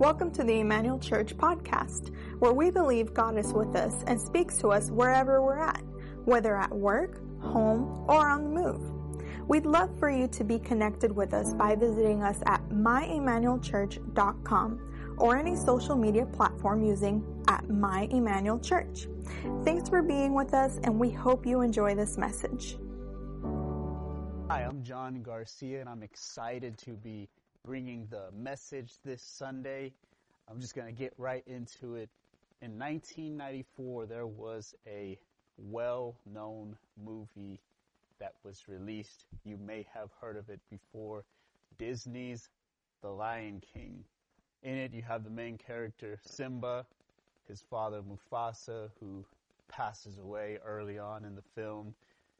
Welcome to the Emmanuel Church podcast, where we believe God is with us and speaks to us wherever we're at, whether at work, home, or on the move. We'd love for you to be connected with us by visiting us at myemmanuelchurch.com or any social media platform using at My Emmanuel Church. Thanks for being with us, and we hope you enjoy this message. Hi, I'm John Garcia, and I'm excited to be bringing the message this Sunday. I'm just going to get right into it. In 1994, there was a well known movie that was released. You may have heard of it before Disney's The Lion King. In it, you have the main character, Simba, his father, Mufasa, who passes away early on in the film.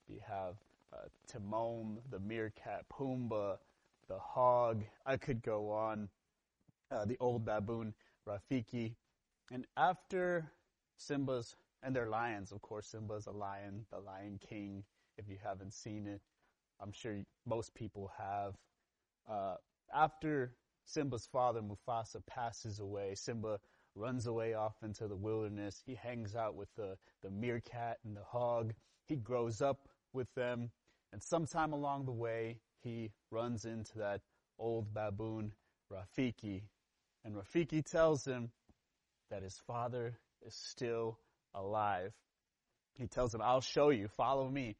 You have uh, Timon, the meerkat, Pumbaa, the hog. I could go on. Uh, the old baboon, Rafiki. And after Simba's, and their lions, of course, Simba's a lion, the Lion King. If you haven't seen it, I'm sure most people have. Uh, after Simba's father, Mufasa, passes away, Simba runs away off into the wilderness. He hangs out with the, the meerkat and the hog. He grows up with them. And sometime along the way, he runs into that old baboon, Rafiki. And Rafiki tells him that his father is still alive. He tells him, I'll show you, follow me.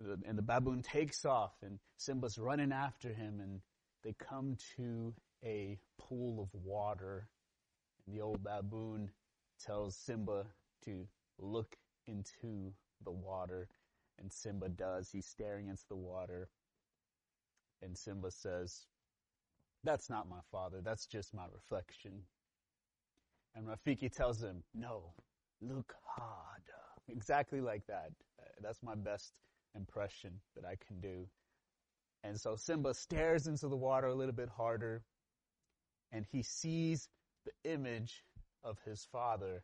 And the baboon takes off, and Simba's running after him, and they come to a pool of water. And the old baboon tells Simba to look into the water, and Simba does. He's staring into the water, and Simba says, That's not my father, that's just my reflection. And Rafiki tells him, No, look hard. Exactly like that. That's my best impression that I can do. And so Simba stares into the water a little bit harder and he sees the image of his father.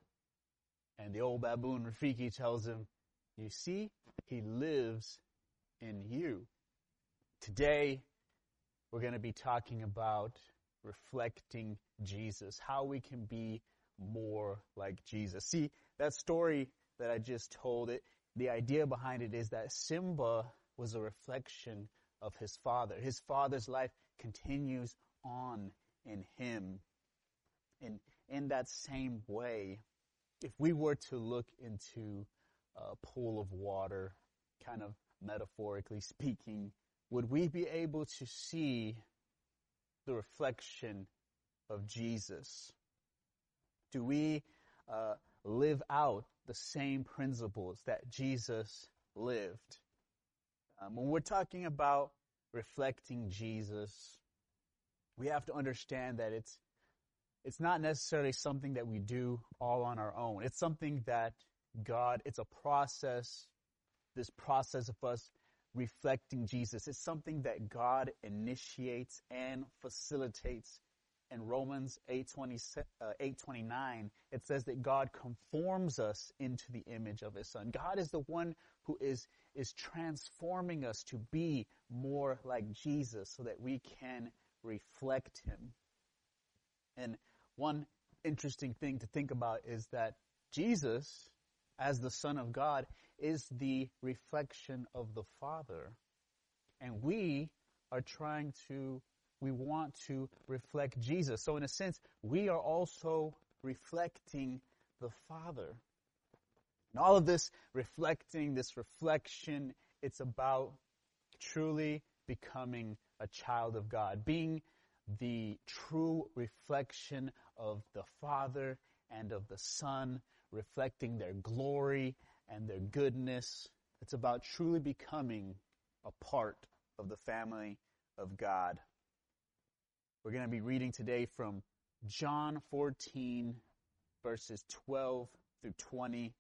And the old baboon Rafiki tells him, You see, he lives in you. Today, we're going to be talking about reflecting Jesus, how we can be more like Jesus. See, that story that I just told it, the idea behind it is that Simba was a reflection of his father. His father's life continues on in him. And in that same way, if we were to look into a pool of water, kind of metaphorically speaking, would we be able to see the reflection of Jesus? Do we uh, live out the same principles that Jesus lived? Um, when we're talking about reflecting Jesus, we have to understand that it's it's not necessarily something that we do all on our own. It's something that God, it's a process, this process of us reflecting Jesus. It's something that God initiates and facilitates. In Romans 8:20 uh, 8:29, it says that God conforms us into the image of his son. God is the one who is is transforming us to be more like Jesus so that we can reflect him. And one interesting thing to think about is that Jesus as the Son of God is the reflection of the Father. And we are trying to, we want to reflect Jesus. So in a sense, we are also reflecting the Father. And all of this reflecting, this reflection, it's about truly becoming a child of God, being the true reflection of the Father and of the Son, reflecting their glory and their goodness. It's about truly becoming a part of the family of God. We're going to be reading today from John 14, verses 12 through 20.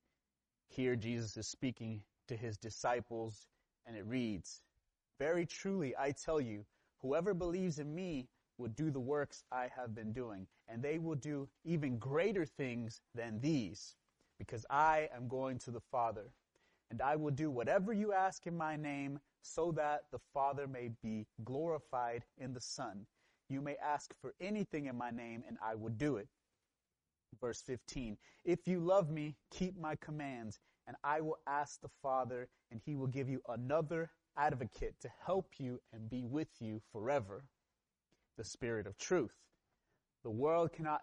Here, Jesus is speaking to his disciples, and it reads, Very truly, I tell you, whoever believes in me will do the works I have been doing, and they will do even greater things than these because I am going to the Father. And I will do whatever you ask in my name so that the Father may be glorified in the Son. you may ask for anything in my name and I will do it. Verse 15. If you love me, keep my commands and I will ask the Father and he will give you another advocate to help you and be with you forever. The Spirit of truth. The world cannot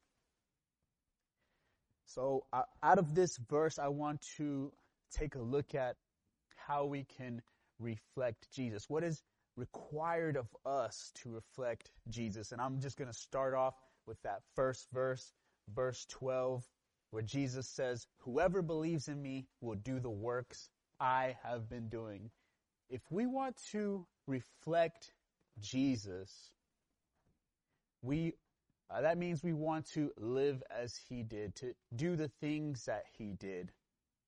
So, uh, out of this verse, I want to take a look at how we can reflect Jesus. What is required of us to reflect Jesus? And I'm just going to start off with that first verse, verse 12, where Jesus says, Whoever believes in me will do the works I have been doing. If we want to reflect Jesus, we uh, that means we want to live as he did, to do the things that he did.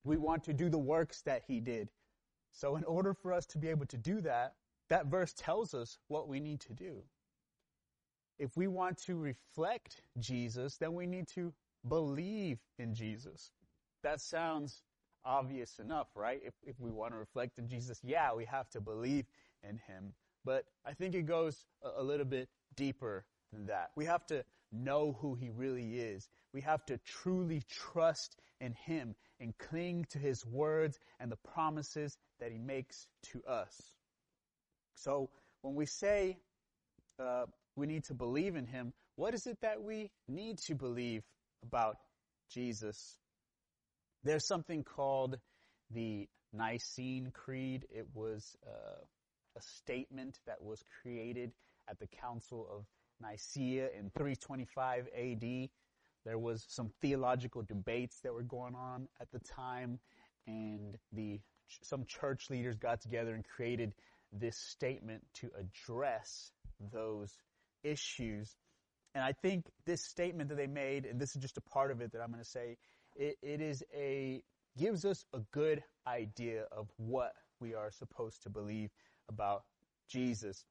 We want to do the works that he did. So in order for us to be able to do that, that verse tells us what we need to do. If we want to reflect Jesus, then we need to believe in Jesus. That sounds obvious enough, right? If, if we want to reflect in Jesus, yeah, we have to believe in him. But I think it goes a, a little bit deeper than that. We have to know who he really is. We have to truly trust in him and cling to his words and the promises that he makes to us. So when we say uh, we need to believe in him, what is it that we need to believe about Jesus? There's something called the Nicene Creed. It was uh, a statement that was created at the Council of Nicaea in 325 AD. There was some theological debates that were going on at the time, and the some church leaders got together and created this statement to address those issues. And I think this statement that they made, and this is just a part of it that I'm going to say, it, it is a gives us a good idea of what we are supposed to believe about Jesus.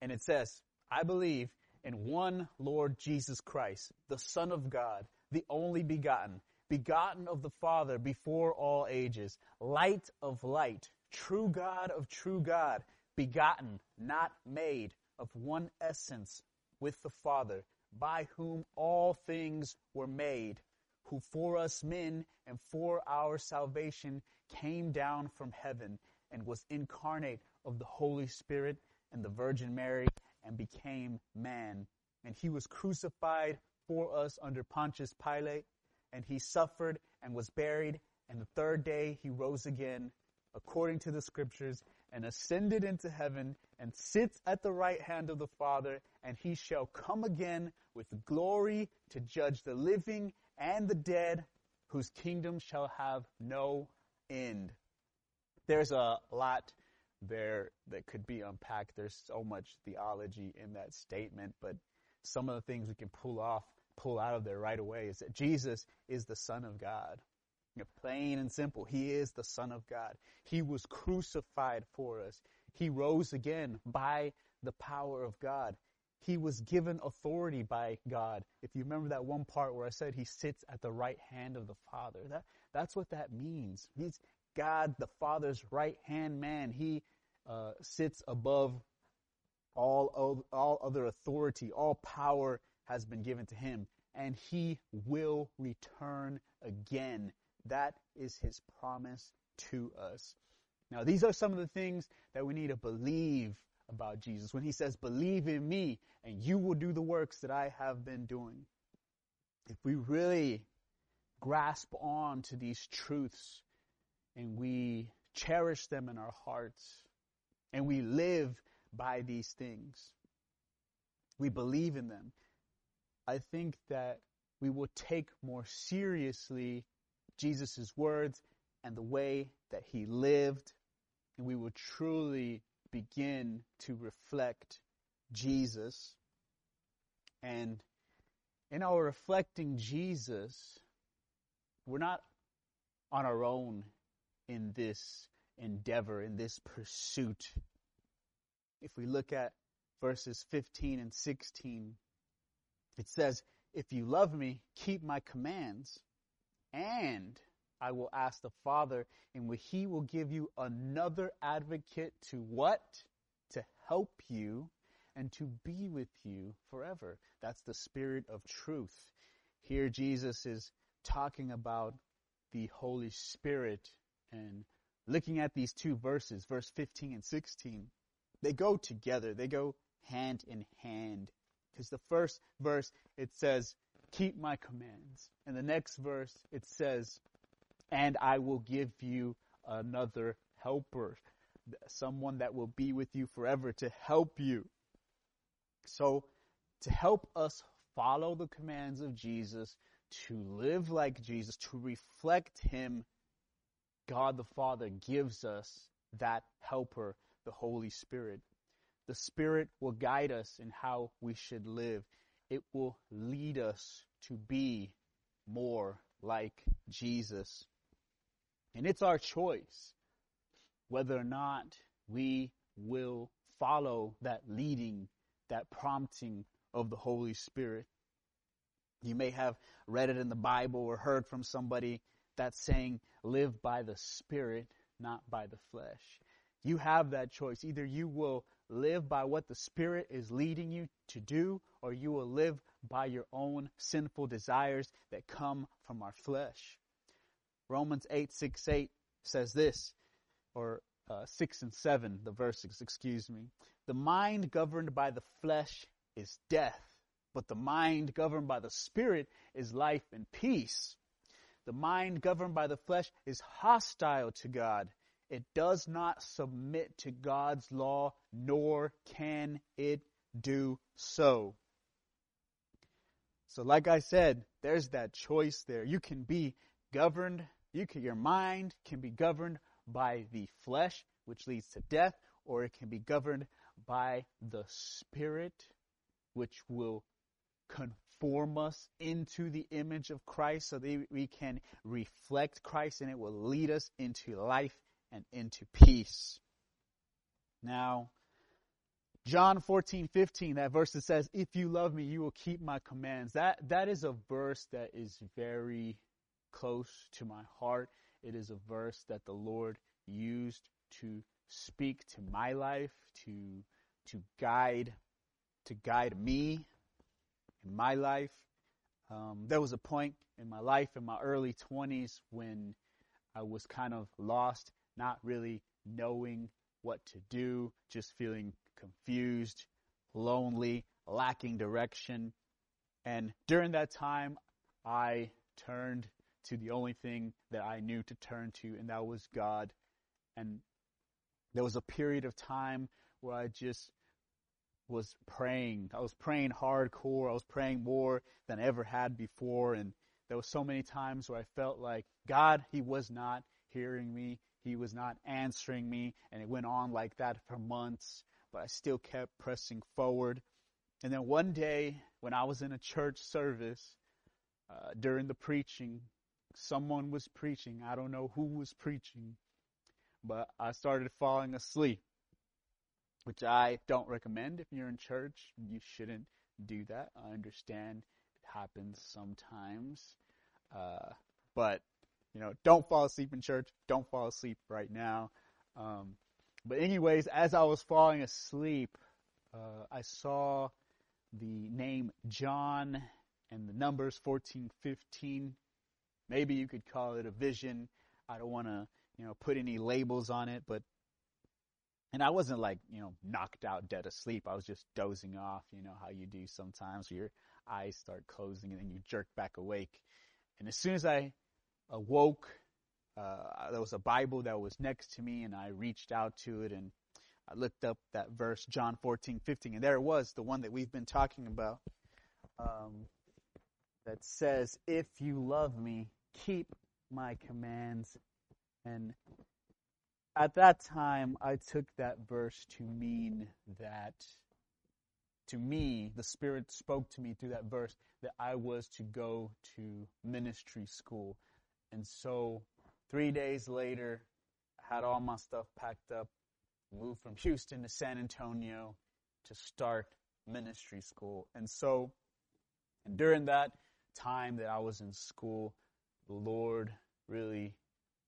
And it says, I believe in one Lord Jesus Christ, the Son of God, the only begotten, begotten of the Father before all ages, light of light, true God of true God, begotten, not made, of one essence with the Father, by whom all things were made, who for us men and for our salvation came down from heaven and was incarnate of the Holy Spirit and the Virgin Mary and became man. And he was crucified for us under Pontius Pilate, and he suffered and was buried, and the third day he rose again, according to the scriptures, and ascended into heaven, and sits at the right hand of the Father, and he shall come again with glory to judge the living and the dead, whose kingdom shall have no end. There's a lot there that could be unpacked. There's so much theology in that statement, but some of the things we can pull off, pull out of there right away is that Jesus is the Son of God. You know, plain and simple. He is the Son of God. He was crucified for us. He rose again by the power of God. He was given authority by God. If you remember that one part where I said he sits at the right hand of the Father, that, that's what that means. He's God, the Father's right hand man. He uh, sits above all, all other authority. All power has been given to him, and he will return again. That is his promise to us. Now, these are some of the things that we need to believe about Jesus. When he says, believe in me and you will do the works that I have been doing. If we really grasp on to these truths and we cherish them in our hearts and we live by these things, we believe in them, I think that we will take more seriously Jesus' words and the way that he lived, and we will truly begin to reflect Jesus. And in our reflecting Jesus, we're not on our own in this endeavor, in this pursuit. If we look at verses 15 and 16, it says, If you love me, keep my commands, and I will ask the Father, and he will give you another advocate to what? To help you and to be with you forever. That's the Spirit of truth. Here Jesus is talking about the Holy Spirit and looking at these two verses, verse 15 and 16, they go together. They go hand in hand. Because the first verse, it says, keep my commands. And the next verse, it says, and I will give you another helper, someone that will be with you forever to help you. So, to help us follow the commands of Jesus, to live like Jesus, to reflect Him, God the Father gives us that helper, the Holy Spirit. The Spirit will guide us in how we should live. It will lead us to be more like Jesus. And it's our choice whether or not we will follow that leading, that prompting of the Holy Spirit. You may have read it in the Bible or heard from somebody that's saying, live by the Spirit, not by the flesh. You have that choice. Either you will live by what the Spirit is leading you to do, or you will live by your own sinful desires that come from our flesh. Romans 8, 6, 8 says this, or uh, 6 and 7, the verses, excuse me. The mind governed by the flesh is death, but the mind governed by the Spirit is life and peace. The mind governed by the flesh is hostile to God. It does not submit to God's law, nor can it do so. So like I said, there's that choice there. You can be governed, you can, your mind can be governed by the flesh, which leads to death, or it can be governed by the spirit, which will conform us into the image of Christ so that we can reflect Christ and it will lead us into life and into peace. Now, John 14, 15, that verse that says, if you love me, you will keep my commands. That, that is a verse that is very close to my heart. It is a verse that the Lord used to speak to my life, to, to guide, to guide me in my life. Um, there was a point in my life in my early 20s when I was kind of lost, not really knowing what to do, just feeling confused, lonely, lacking direction. And during that time, I turned to the only thing that I knew to turn to, and that was God. And there was a period of time where I just was praying. I was praying hardcore. I was praying more than I ever had before. And there was so many times where I felt like God, He was not hearing me. He was not answering me. And it went on like that for months, but I still kept pressing forward. And then one day when I was in a church service, uh, during the preaching, someone was preaching. I don't know who was preaching, but I started falling asleep which I don't recommend if you're in church. You shouldn't do that. I understand it happens sometimes. Uh, but, you know, don't fall asleep in church. Don't fall asleep right now. Um, but anyways, as I was falling asleep, uh, I saw the name John and the numbers 14, 15. Maybe you could call it a vision. I don't want to, you know, put any labels on it, but and I wasn't like, you know, knocked out dead asleep. I was just dozing off, you know, how you do sometimes where your eyes start closing and then you jerk back awake. And as soon as I awoke, uh, there was a Bible that was next to me and I reached out to it and I looked up that verse, John 14, 15, and there it was, the one that we've been talking about, um, that says, if you love me, keep my commands. And at that time, I took that verse to mean that to me, the Spirit spoke to me through that verse that I was to go to ministry school. And so three days later, I had all my stuff packed up, moved from Houston to San Antonio to start ministry school. And so, and during that time that I was in school, the Lord really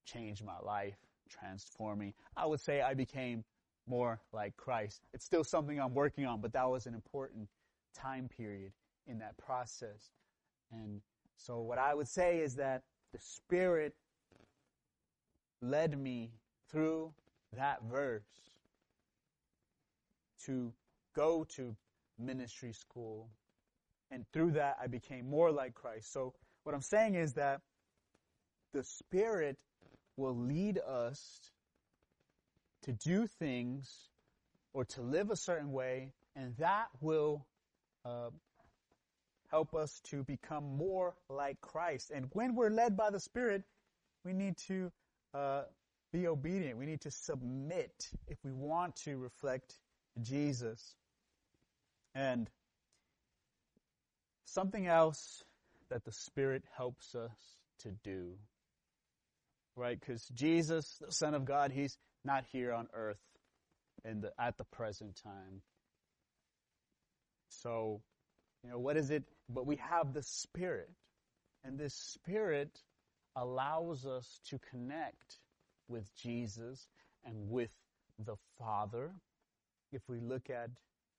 changed my life, transformed me. I would say I became more like Christ. It's still something I'm working on, but that was an important time period in that process. And so what I would say is that the Spirit led me through that verse to go to ministry school. And through that, I became more like Christ. So what I'm saying is that the Spirit will lead us to do things or to live a certain way, and that will uh, help us to become more like Christ. And when we're led by the Spirit, we need to uh, be obedient. We need to submit if we want to reflect Jesus. And something else that the Spirit helps us to do, right? Because Jesus, the Son of God, He's not here on earth in the, at the present time. So, you know, what is it? But we have the Spirit. And this Spirit allows us to connect with Jesus and with the Father. If we look at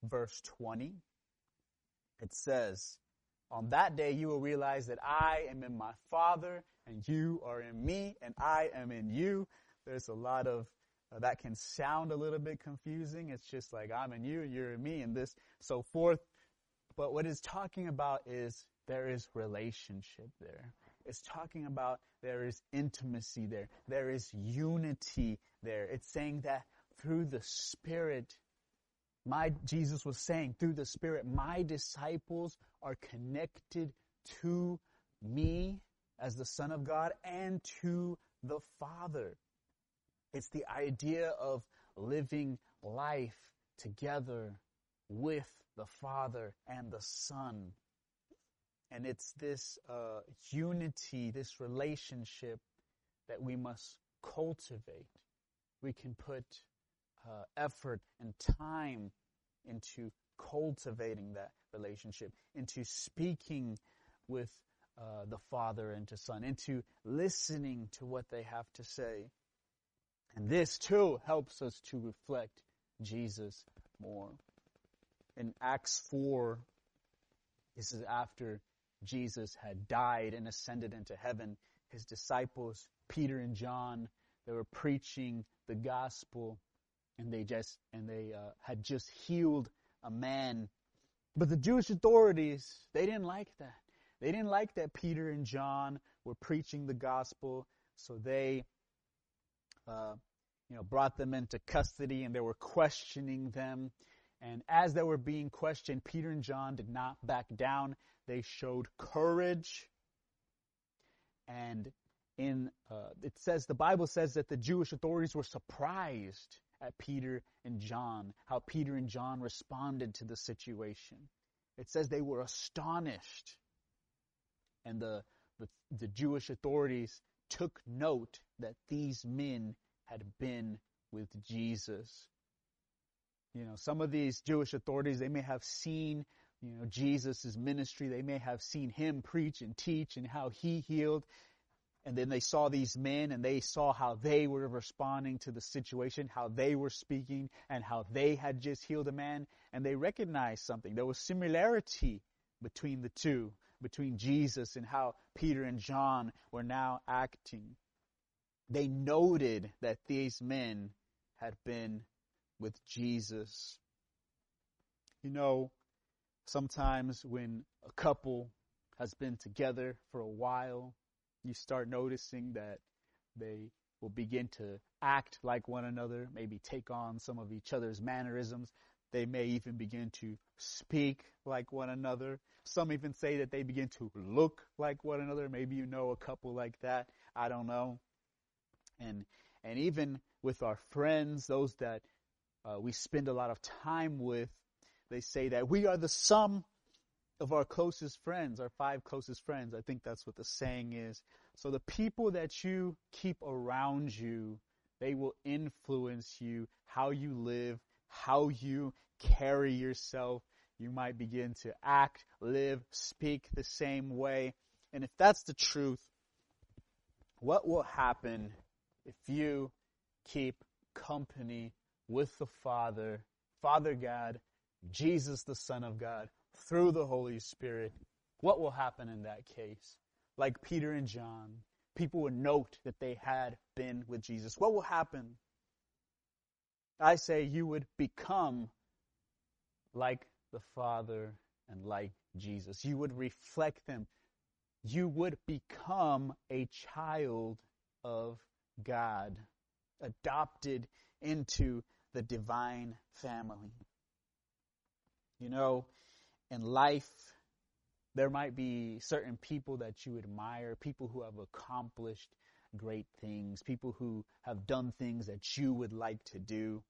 verse 20, it says, On that day you will realize that I am in my Father, and you are in me, and I am in you. There's a lot of uh, that can sound a little bit confusing. It's just like I'm in you, you're in me, and this, so forth. But what it's talking about is there is relationship there. It's talking about there is intimacy there. There is unity there. It's saying that through the Spirit, my, Jesus was saying through the Spirit, my disciples are connected to me as the Son of God and to the Father. It's the idea of living life together with the Father and the Son. And it's this uh, unity, this relationship that we must cultivate. We can put uh, effort and time into cultivating that relationship, into speaking with uh, the Father and to Son, into listening to what they have to say. And this too helps us to reflect Jesus more. In Acts 4, this is after Jesus had died and ascended into heaven. His disciples, Peter and John, they were preaching the gospel and they just, and they uh, had just healed a man. But the Jewish authorities, they didn't like that. They didn't like that Peter and John were preaching the gospel, so they uh, you know, brought them into custody and they were questioning them. And as they were being questioned, Peter and John did not back down. They showed courage. And in, uh, it says, the Bible says that the Jewish authorities were surprised at Peter and John, how Peter and John responded to the situation. It says they were astonished. And the, the, the Jewish authorities took note that these men had been with Jesus. You know, some of these Jewish authorities, they may have seen, you know, Jesus' ministry. They may have seen him preach and teach and how he healed. And then they saw these men and they saw how they were responding to the situation, how they were speaking and how they had just healed a man. And they recognized something. There was similarity between the two, between Jesus and how Peter and John were now acting they noted that these men had been with Jesus. You know, sometimes when a couple has been together for a while, you start noticing that they will begin to act like one another, maybe take on some of each other's mannerisms. They may even begin to speak like one another. Some even say that they begin to look like one another. Maybe you know a couple like that. I don't know and and even with our friends, those that uh, we spend a lot of time with, they say that we are the sum of our closest friends, our five closest friends. I think that's what the saying is. So the people that you keep around you, they will influence you, how you live, how you carry yourself. You might begin to act, live, speak the same way. And if that's the truth, what will happen if you keep company with the Father, Father God, Jesus the Son of God, through the Holy Spirit? What will happen in that case? Like Peter and John, people would note that they had been with Jesus. What will happen? I say you would become like the Father and like Jesus. You would reflect them. You would become a child of God, adopted into the divine family. You know, in life, there might be certain people that you admire, people who have accomplished great things, people who have done things that you would like to do.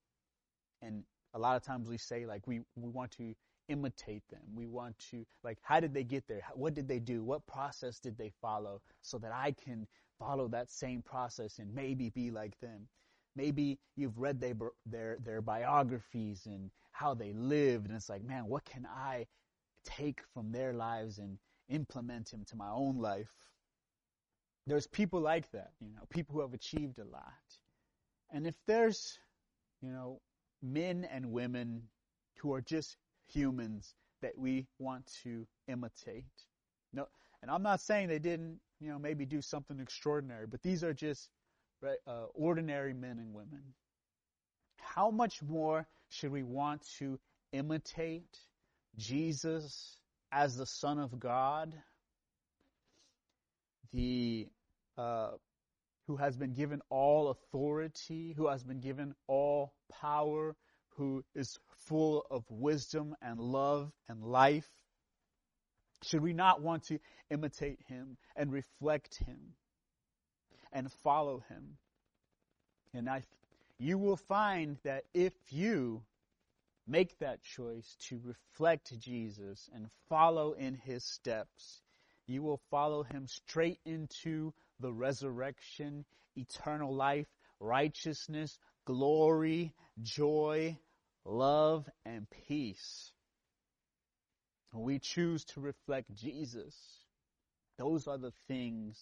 And a lot of times we say like we, we want to imitate them. We want to like how did they get there? What did they do? What process did they follow so that I can follow that same process and maybe be like them. Maybe you've read their their their biographies and how they lived and it's like, man, what can I take from their lives and implement into my own life? There's people like that, you know, people who have achieved a lot. And if there's, you know, men and women who are just humans that we want to imitate. No, and I'm not saying they didn't, you know, maybe do something extraordinary, but these are just uh, ordinary men and women. How much more should we want to imitate Jesus as the Son of God, the uh, who has been given all authority, who has been given all power, who is full of wisdom and love and life? Should we not want to imitate him and reflect him and follow him? And I, you will find that if you make that choice to reflect Jesus and follow in his steps, you will follow him straight into the resurrection, eternal life, righteousness, glory, joy, love, and peace. We choose to reflect Jesus. Those are the things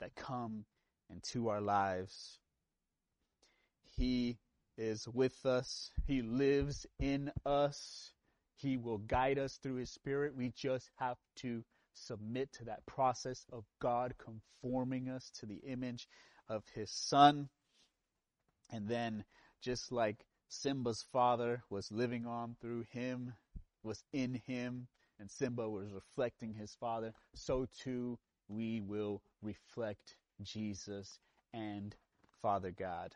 that come into our lives. He is with us. He lives in us. He will guide us through His Spirit. We just have to submit to that process of God conforming us to the image of His Son. And then, just like Simba's father was living on through him, was in him, and Simba was reflecting his father, so too we will reflect Jesus and Father God.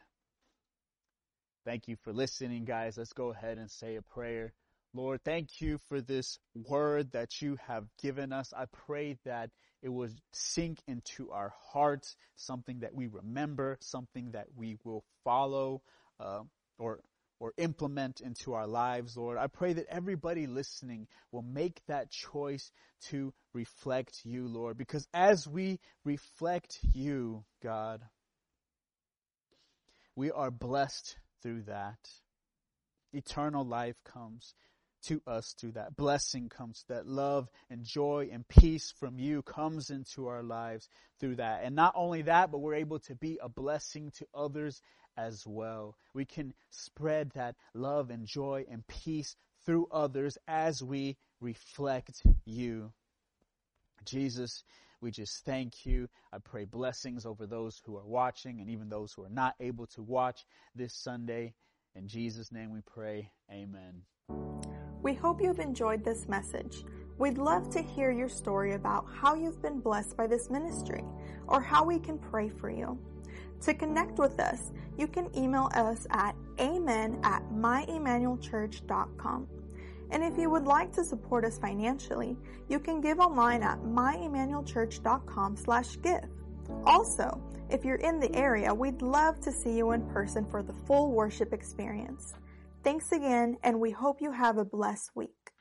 Thank you for listening, guys. Let's go ahead and say a prayer. Lord, thank you for this word that you have given us. I pray that it would sink into our hearts, something that we remember, something that we will follow, uh, or or implement into our lives, Lord. I pray that everybody listening will make that choice to reflect you, Lord, because as we reflect you, God, we are blessed through that. Eternal life comes to us through that. Blessing comes, that love and joy and peace from you comes into our lives through that. And not only that, but we're able to be a blessing to others as well. We can spread that love and joy and peace through others as we reflect you. Jesus, we just thank you. I pray blessings over those who are watching and even those who are not able to watch this Sunday. In Jesus' name we pray. Amen. We hope you've enjoyed this message. We'd love to hear your story about how you've been blessed by this ministry or how we can pray for you. To connect with us, you can email us at amen at myemmanuelchurch.com. And if you would like to support us financially, you can give online at myemmanuelchurch.com slash give. Also, if you're in the area, we'd love to see you in person for the full worship experience. Thanks again, and we hope you have a blessed week.